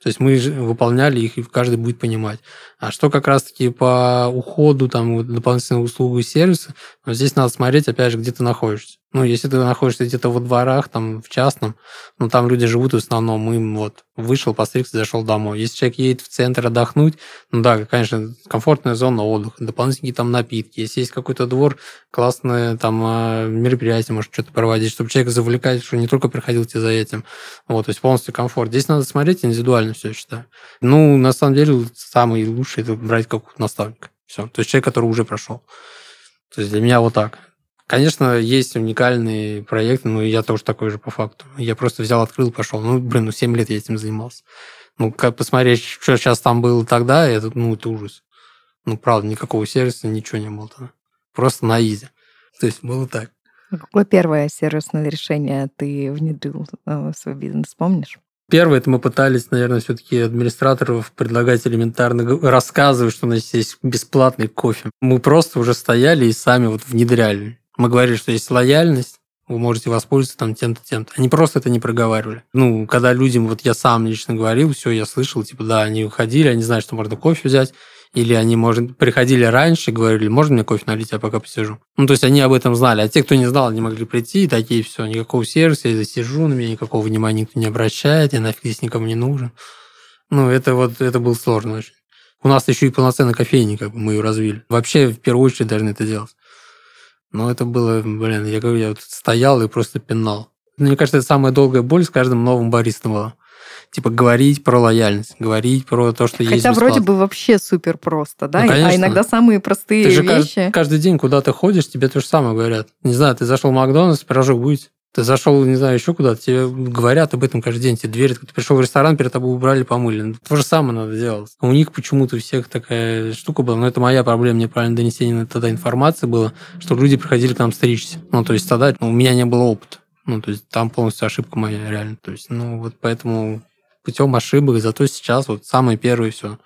То есть мы выполняли их, и каждый будет понимать. А что как раз-таки по уходу, там, дополнительных услуг и сервиса, но здесь надо смотреть, опять же, где ты находишься. Ну, если ты находишься где-то во дворах, там, в частном, ну, там люди живут в основном, им вот вышел, постригся, зашел домой. Если человек едет в центр отдохнуть, ну да, конечно, комфортная зона отдыха, дополнительные там напитки. Если есть какой-то двор, классное там а, мероприятие, может что-то проводить, чтобы человек завлекать, что не только приходил тебе за этим. Вот, то есть полностью комфорт. Здесь надо смотреть индивидуально все, считаю. Ну, на самом деле, самый лучший это брать как наставника. Все. То есть человек, который уже прошел. То есть для меня вот так. Конечно, есть уникальные проекты, но я тоже такой же по факту. Я просто взял, открыл, пошел. Ну, блин, ну 7 лет я этим занимался. Ну, как посмотреть, что сейчас там было тогда, это, ну, это ужас. Ну, правда, никакого сервиса, ничего не было тогда. Просто на изи. То есть было так. Какое первое сервисное решение ты внедрил э, в свой бизнес, помнишь? Первое, это мы пытались, наверное, все-таки администраторов предлагать элементарно рассказывать, что у нас есть бесплатный кофе. Мы просто уже стояли и сами вот внедряли. Мы говорили, что есть лояльность, вы можете воспользоваться там тем-то, тем-то. Они просто это не проговаривали. Ну, когда людям, вот я сам лично говорил, все, я слышал, типа, да, они уходили, они знают, что можно кофе взять, или они, может, приходили раньше, говорили, можно мне кофе налить, я пока посижу. Ну, то есть они об этом знали. А те, кто не знал, они могли прийти, и такие, все, никакого сервиса, я засижу, на меня никакого внимания никто не обращает, я нафиг здесь никому не нужен. Ну, это вот, это было сложно очень. У нас еще и полноценная кофейня, как бы мы ее развили. Вообще, в первую очередь, должны это делать. Но это было, блин, я говорю, я вот стоял и просто пинал. Мне кажется, это самая долгая боль с каждым новым баристом была. Типа говорить про лояльность, говорить про то, что Хотя есть Хотя вроде бы вообще супер просто, да? Ну, а иногда самые простые ты же вещи. Каждый, каждый день куда ты ходишь, тебе то же самое говорят. Не знаю, ты зашел в Макдональдс, пирожок будет. Ты зашел, не знаю, еще куда-то, тебе говорят об этом каждый день, тебе двери, ты пришел в ресторан, перед тобой убрали, помыли. То же самое надо делать. У них почему-то у всех такая штука была, но это моя проблема, неправильное донесение тогда информации было, что люди приходили к нам стричься. Ну, то есть тогда ну, у меня не было опыта. Ну, то есть там полностью ошибка моя, реально. То есть, ну, вот поэтому путем ошибок, зато сейчас вот самое первое все.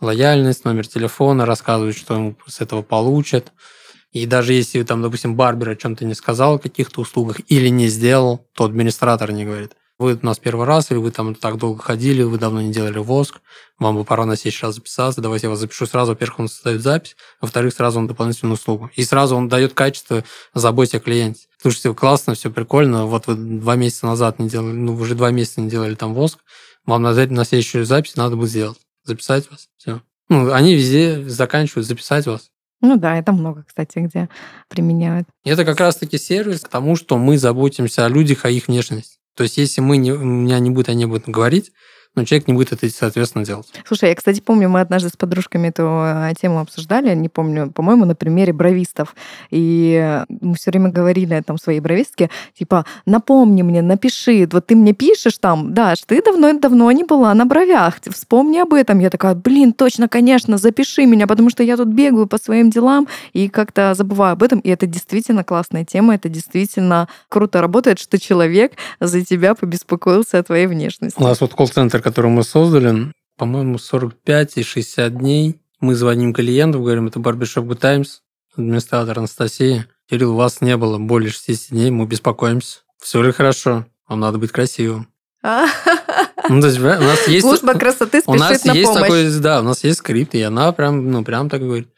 Лояльность, номер телефона, рассказывают, что с этого получат. И даже если, там, допустим, барбер о чем-то не сказал, о каких-то услугах или не сделал, то администратор не говорит. Вы у нас первый раз, или вы там так долго ходили, вы давно не делали воск, вам бы пора на следующий раз записаться, давайте я вас запишу сразу. Во-первых, он создает запись, во-вторых, сразу он дополнительную услугу. И сразу он дает качество заботе о клиенте. Слушайте, классно, все прикольно, вот вы два месяца назад не делали, ну, уже два месяца не делали там воск, вам на, на следующую запись надо будет сделать. Записать вас, все. Ну, они везде заканчивают записать вас. Ну да, это много, кстати, где применяют. Это как раз-таки сервис к тому, что мы заботимся о людях, о их внешности. То есть, если мы не, у меня не будет, они будут говорить, но человек не будет это, соответственно, делать. Слушай, я, кстати, помню, мы однажды с подружками эту э, тему обсуждали, не помню, по-моему, на примере бровистов. И мы все время говорили там своей бровистке, типа, напомни мне, напиши, вот ты мне пишешь там, Даш, ты давно-давно не была на бровях, вспомни об этом. Я такая, блин, точно, конечно, запиши меня, потому что я тут бегаю по своим делам и как-то забываю об этом. И это действительно классная тема, это действительно круто работает, что человек за тебя побеспокоился о твоей внешности. У нас вот колл-центр, который мы создали, по-моему, 45 и 60 дней. Мы звоним клиенту, говорим, это Barbershop Good Times, администратор Анастасия. Кирилл, вас не было более 60 дней, мы беспокоимся. Все ли хорошо? Вам надо быть красивым. Ну, то есть, у нас есть... Служба красоты спешит у нас на есть помощь. Такой, да, у нас есть скрипт, и она прям, ну, прям так говорит.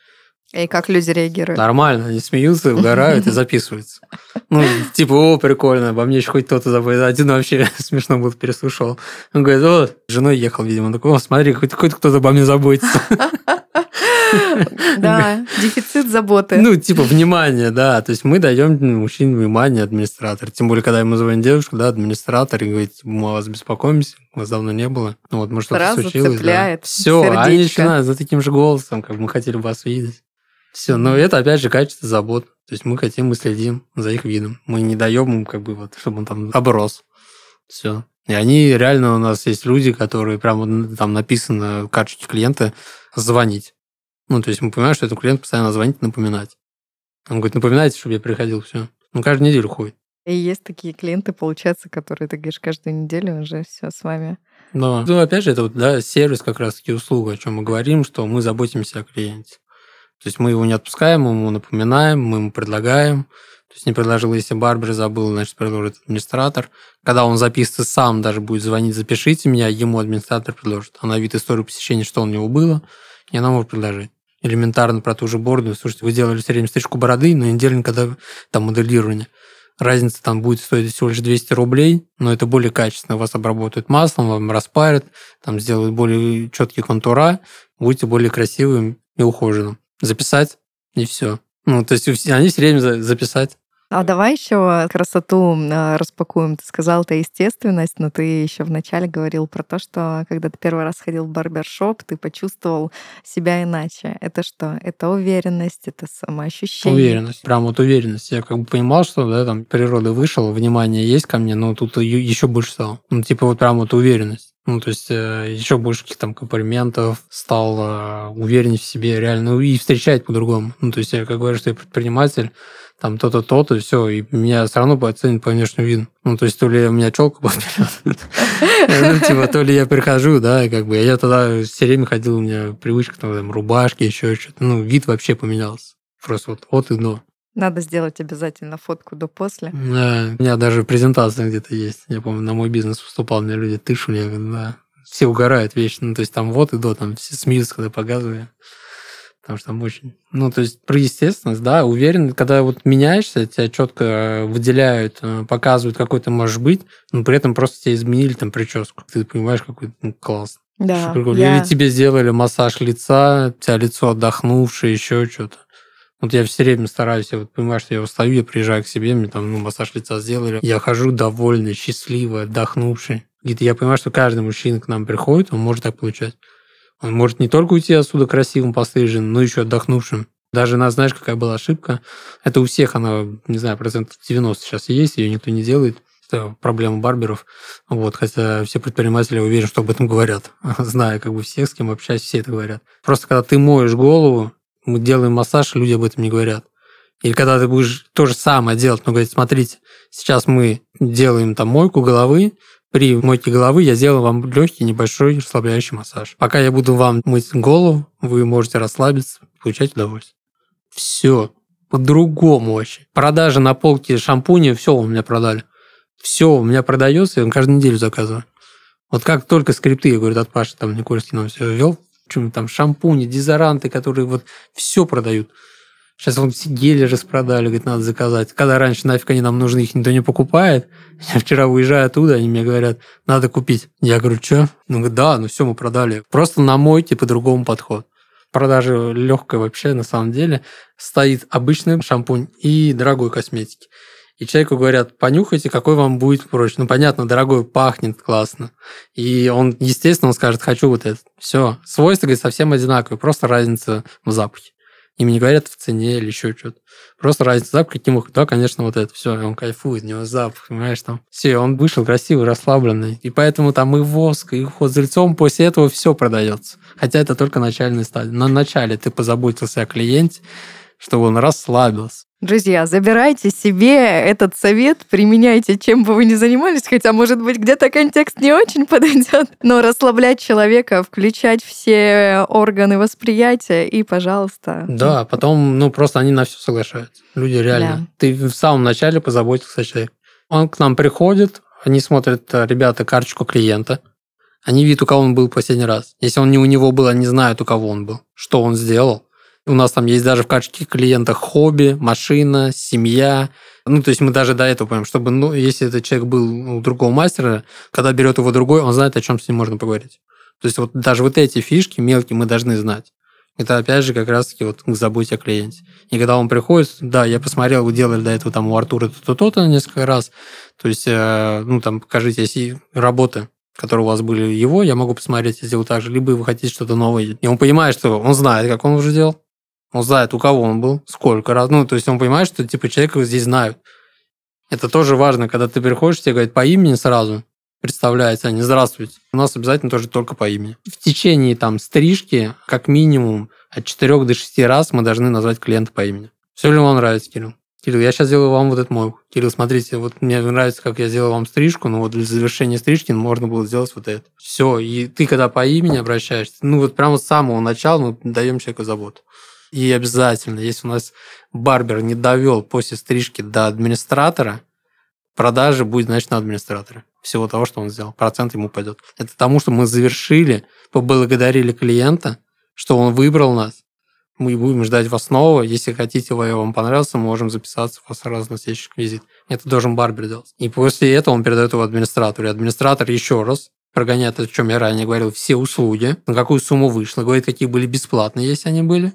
И как люди реагируют? Нормально, они смеются, угорают и записываются. Ну, типа, о, прикольно, обо мне еще хоть кто-то забыл. Один вообще смешно был, переслушал. Он говорит, о, с женой ехал, видимо. Он такой, о, смотри, хоть кто-то обо мне заботится. Да, дефицит заботы. Ну, типа, внимание, да. То есть мы даем мужчине внимание, администратор. Тем более, когда ему звонит девушка, да, администратор, и говорит, мы о вас беспокоимся, вас давно не было. Ну, вот, может, что-то случилось. цепляет Все, они начинают за таким же голосом, как мы хотели вас видеть. Все, но это опять же качество забот. То есть мы хотим, мы следим за их видом. Мы не даем им, как бы, вот, чтобы он там оброс. Все. И они реально у нас есть люди, которые прямо там написано в карточке клиента звонить. Ну, то есть мы понимаем, что этот клиент постоянно звонит, напоминать. Он говорит, напоминайте, чтобы я приходил, все. Ну, каждую неделю ходит. И есть такие клиенты, получается, которые, ты говоришь, каждую неделю уже все с вами. Да. Ну, опять же, это вот, да, сервис как раз-таки услуга, о чем мы говорим, что мы заботимся о клиенте. То есть мы его не отпускаем, мы ему напоминаем, мы ему предлагаем. То есть не предложил, если Барбер забыл, значит, предложит администратор. Когда он записывается сам, даже будет звонить, запишите меня, ему администратор предложит. Она вид историю посещения, что у него было, и она может предложить. Элементарно про ту же борду. Слушайте, вы делали все время стрижку бороды, но неделю, когда там моделирование. Разница там будет стоить всего лишь 200 рублей, но это более качественно. Вас обработают маслом, вам распарят, там сделают более четкие контура, будете более красивым и ухоженным записать, и все. Ну, то есть они все время записать. А давай еще красоту а, распакуем. Ты сказал, это естественность, но ты еще вначале говорил про то, что когда ты первый раз ходил в барбершоп, ты почувствовал себя иначе. Это что? Это уверенность, это самоощущение? Уверенность, прям вот уверенность. Я как бы понимал, что да, там природа вышел, внимание есть ко мне, но тут еще больше стало. Ну, типа вот прям вот уверенность. Ну, то есть э, еще больше каких-то там комплиментов, стал э, увереннее в себе реально, ну, и встречать по-другому. Ну, то есть я как говорю, что я предприниматель, там то-то, то-то, все, и меня все равно оценят по внешнему виду. Ну, то есть то ли у меня челка была ну, типа, то ли я прихожу, да, как бы, я тогда все время ходил, у меня привычка, там, рубашки, еще что-то, ну, вид вообще поменялся. Просто вот от и до. Надо сделать обязательно фотку до-после. Да, у меня даже презентация где-то есть. Я помню, на мой бизнес выступал, мне люди тышули, я говорю, да. Все угорают вечно. Ну, то есть там вот и до, там все смеются, когда показываю. Потому что там очень... Ну, то есть про естественность, да, уверен, когда вот меняешься, тебя четко выделяют, э, показывают, какой ты можешь быть, но при этом просто тебе изменили там прическу. Ты понимаешь, какой ну, класс. Да, я... Или тебе сделали массаж лица, у тебя лицо отдохнувшее, еще что-то. Вот я все время стараюсь, я вот понимаю, что я устаю, я приезжаю к себе, мне там ну, массаж лица сделали. Я хожу довольный, счастливый, отдохнувший. И я понимаю, что каждый мужчина к нам приходит, он может так получать. Он может не только уйти отсюда красивым, постриженным, но еще отдохнувшим. Даже, на, знаешь, какая была ошибка? Это у всех она, не знаю, процентов 90 сейчас есть, ее никто не делает. Это проблема барберов. Вот, хотя все предприниматели, я уверен, что об этом говорят. Зная как бы всех, с кем общаюсь, все это говорят. Просто когда ты моешь голову, мы делаем массаж, люди об этом не говорят. Или когда ты будешь то же самое делать, но говорить, смотрите, сейчас мы делаем там мойку головы, при мойке головы я сделаю вам легкий небольшой расслабляющий массаж. Пока я буду вам мыть голову, вы можете расслабиться, получать удовольствие. Все. По-другому вообще. Продажа на полке шампуня, все у меня продали. Все у меня продается, я каждую неделю заказываю. Вот как только скрипты, я говорю, от Паши, там Никольский нам все вел, чем там шампуни, дезодоранты, которые вот все продают. Сейчас все гели распродали, говорит, надо заказать. Когда раньше нафиг они нам нужны, их никто не покупает. Я вчера уезжаю оттуда, они мне говорят, надо купить. Я говорю, что? Ну, да, ну все, мы продали. Просто на мой, типа, другому подход. Продажа легкая вообще, на самом деле. Стоит обычный шампунь и дорогой косметики. И человеку говорят, понюхайте, какой вам будет проще. Ну, понятно, дорогой, пахнет классно. И он, естественно, он скажет, хочу вот это. Все. Свойства, говорит, совсем одинаковые, просто разница в запахе. Им не говорят в цене или еще что-то. Просто разница запаха, каким да, конечно, вот это все, он кайфует, у него запах, понимаешь, там. Все, он вышел красивый, расслабленный. И поэтому там и воск, и уход за лицом, после этого все продается. Хотя это только начальная стадия. На начале ты позаботился о клиенте, чтобы он расслабился. Друзья, забирайте себе этот совет, применяйте, чем бы вы ни занимались, хотя, может быть, где-то контекст не очень подойдет, но расслаблять человека, включать все органы восприятия и, пожалуйста. Да, потом, ну, просто они на все соглашаются. Люди реально. Да. Ты в самом начале позаботился о человеке. Он к нам приходит, они смотрят, э, ребята, карточку клиента, они видят, у кого он был последний раз. Если он не у него был, они знают, у кого он был, что он сделал, у нас там есть даже в карточке клиента хобби, машина, семья. Ну, то есть мы даже до этого понимаем, чтобы, ну, если этот человек был у другого мастера, когда берет его другой, он знает, о чем с ним можно поговорить. То есть вот даже вот эти фишки мелкие мы должны знать. Это опять же как раз-таки вот к заботе о клиенте. И когда он приходит, да, я посмотрел, вы делали до этого там у Артура то-то, то-то несколько раз. То есть, э, ну, там, покажите, если работы, которые у вас были его, я могу посмотреть и сделать так же. Либо вы хотите что-то новое. И он понимает, что он знает, как он уже делал. Он знает, у кого он был, сколько раз. Ну, то есть он понимает, что типа человека здесь знают. Это тоже важно, когда ты приходишь, тебе говорят по имени сразу, представляется, не здравствуйте. У нас обязательно тоже только по имени. В течение там стрижки, как минимум, от 4 до 6 раз мы должны назвать клиента по имени. Все ли вам нравится, Кирилл? Кирилл, я сейчас сделаю вам вот этот мой. Кирилл, смотрите, вот мне нравится, как я сделал вам стрижку, но вот для завершения стрижки можно было сделать вот это. Все, и ты когда по имени обращаешься, ну вот прямо с самого начала мы даем человеку заботу. И обязательно, если у нас барбер не довел после стрижки до администратора, продажи будет, значит, на администратора. Всего того, что он сделал. Процент ему пойдет. Это тому, что мы завершили, поблагодарили клиента, что он выбрал нас. Мы будем ждать вас снова. Если хотите, вам понравился, мы можем записаться вас сразу на следующий визит. Это должен барбер делать. И после этого он передает его администратору. И администратор еще раз прогоняет, о чем я ранее говорил, все услуги, на какую сумму вышло, говорит, какие были бесплатные, если они были,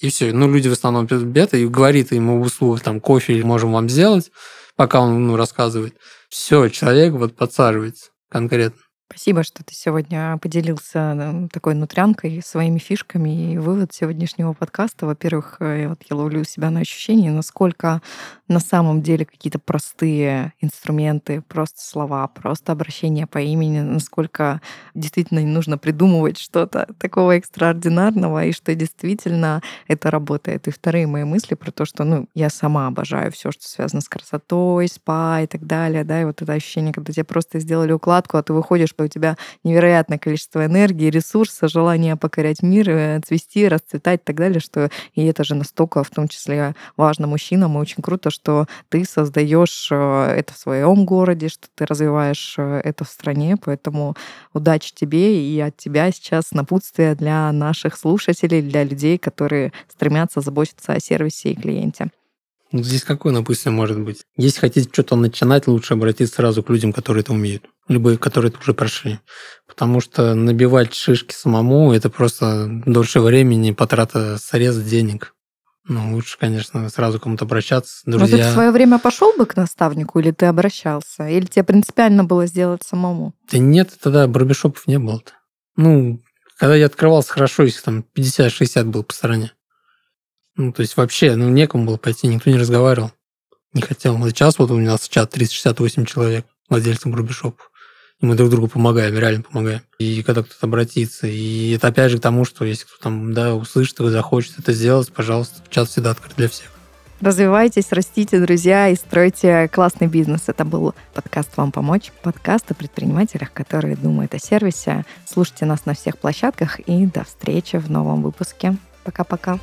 и все. Ну, люди в основном пьют бета и говорит ему в услугах, там, кофе можем вам сделать, пока он ну, рассказывает. Все, человек вот подсаживается конкретно. Спасибо, что ты сегодня поделился такой нутрянкой, своими фишками. И вывод сегодняшнего подкаста, во-первых, э, вот я ловлю себя на ощущении, насколько на самом деле какие-то простые инструменты, просто слова, просто обращение по имени, насколько действительно не нужно придумывать что-то такого экстраординарного, и что действительно это работает. И вторые мои мысли про то, что ну, я сама обожаю все, что связано с красотой, спа и так далее, да, и вот это ощущение, когда тебе просто сделали укладку, а ты выходишь, у тебя невероятное количество энергии, ресурса, желания покорять мир, э, цвести, расцветать и так далее, что и это же настолько в том числе важно мужчинам, и очень круто, что ты создаешь э, это в своем городе, что ты развиваешь э, это в стране, поэтому удачи тебе и от тебя сейчас напутствие для наших слушателей, для людей, которые стремятся заботиться о сервисе и клиенте. Ну, здесь какое напутствие может быть? Если хотите что-то начинать, лучше обратиться сразу к людям, которые это умеют. Любые, которые это уже прошли. Потому что набивать шишки самому – это просто дольше времени, потрата среза денег. Ну, лучше, конечно, сразу кому-то обращаться. Друзья. Вот ты в свое время пошел бы к наставнику, или ты обращался? Или тебе принципиально было сделать самому? Да нет, тогда барбершопов не было-то. Ну, когда я открывался, хорошо, если там 50-60 был по стороне. Ну, то есть вообще, ну, некому было пойти, никто не разговаривал. Не хотел. Сейчас вот у нас чат 368 человек, владельцев барбершопов и мы друг другу помогаем, реально помогаем. И когда кто-то обратится, и это опять же к тому, что если кто там, да, услышит и захочет это сделать, пожалуйста, чат всегда открыт для всех. Развивайтесь, растите, друзья, и стройте классный бизнес. Это был подкаст «Вам помочь», подкаст о предпринимателях, которые думают о сервисе. Слушайте нас на всех площадках, и до встречи в новом выпуске. Пока-пока.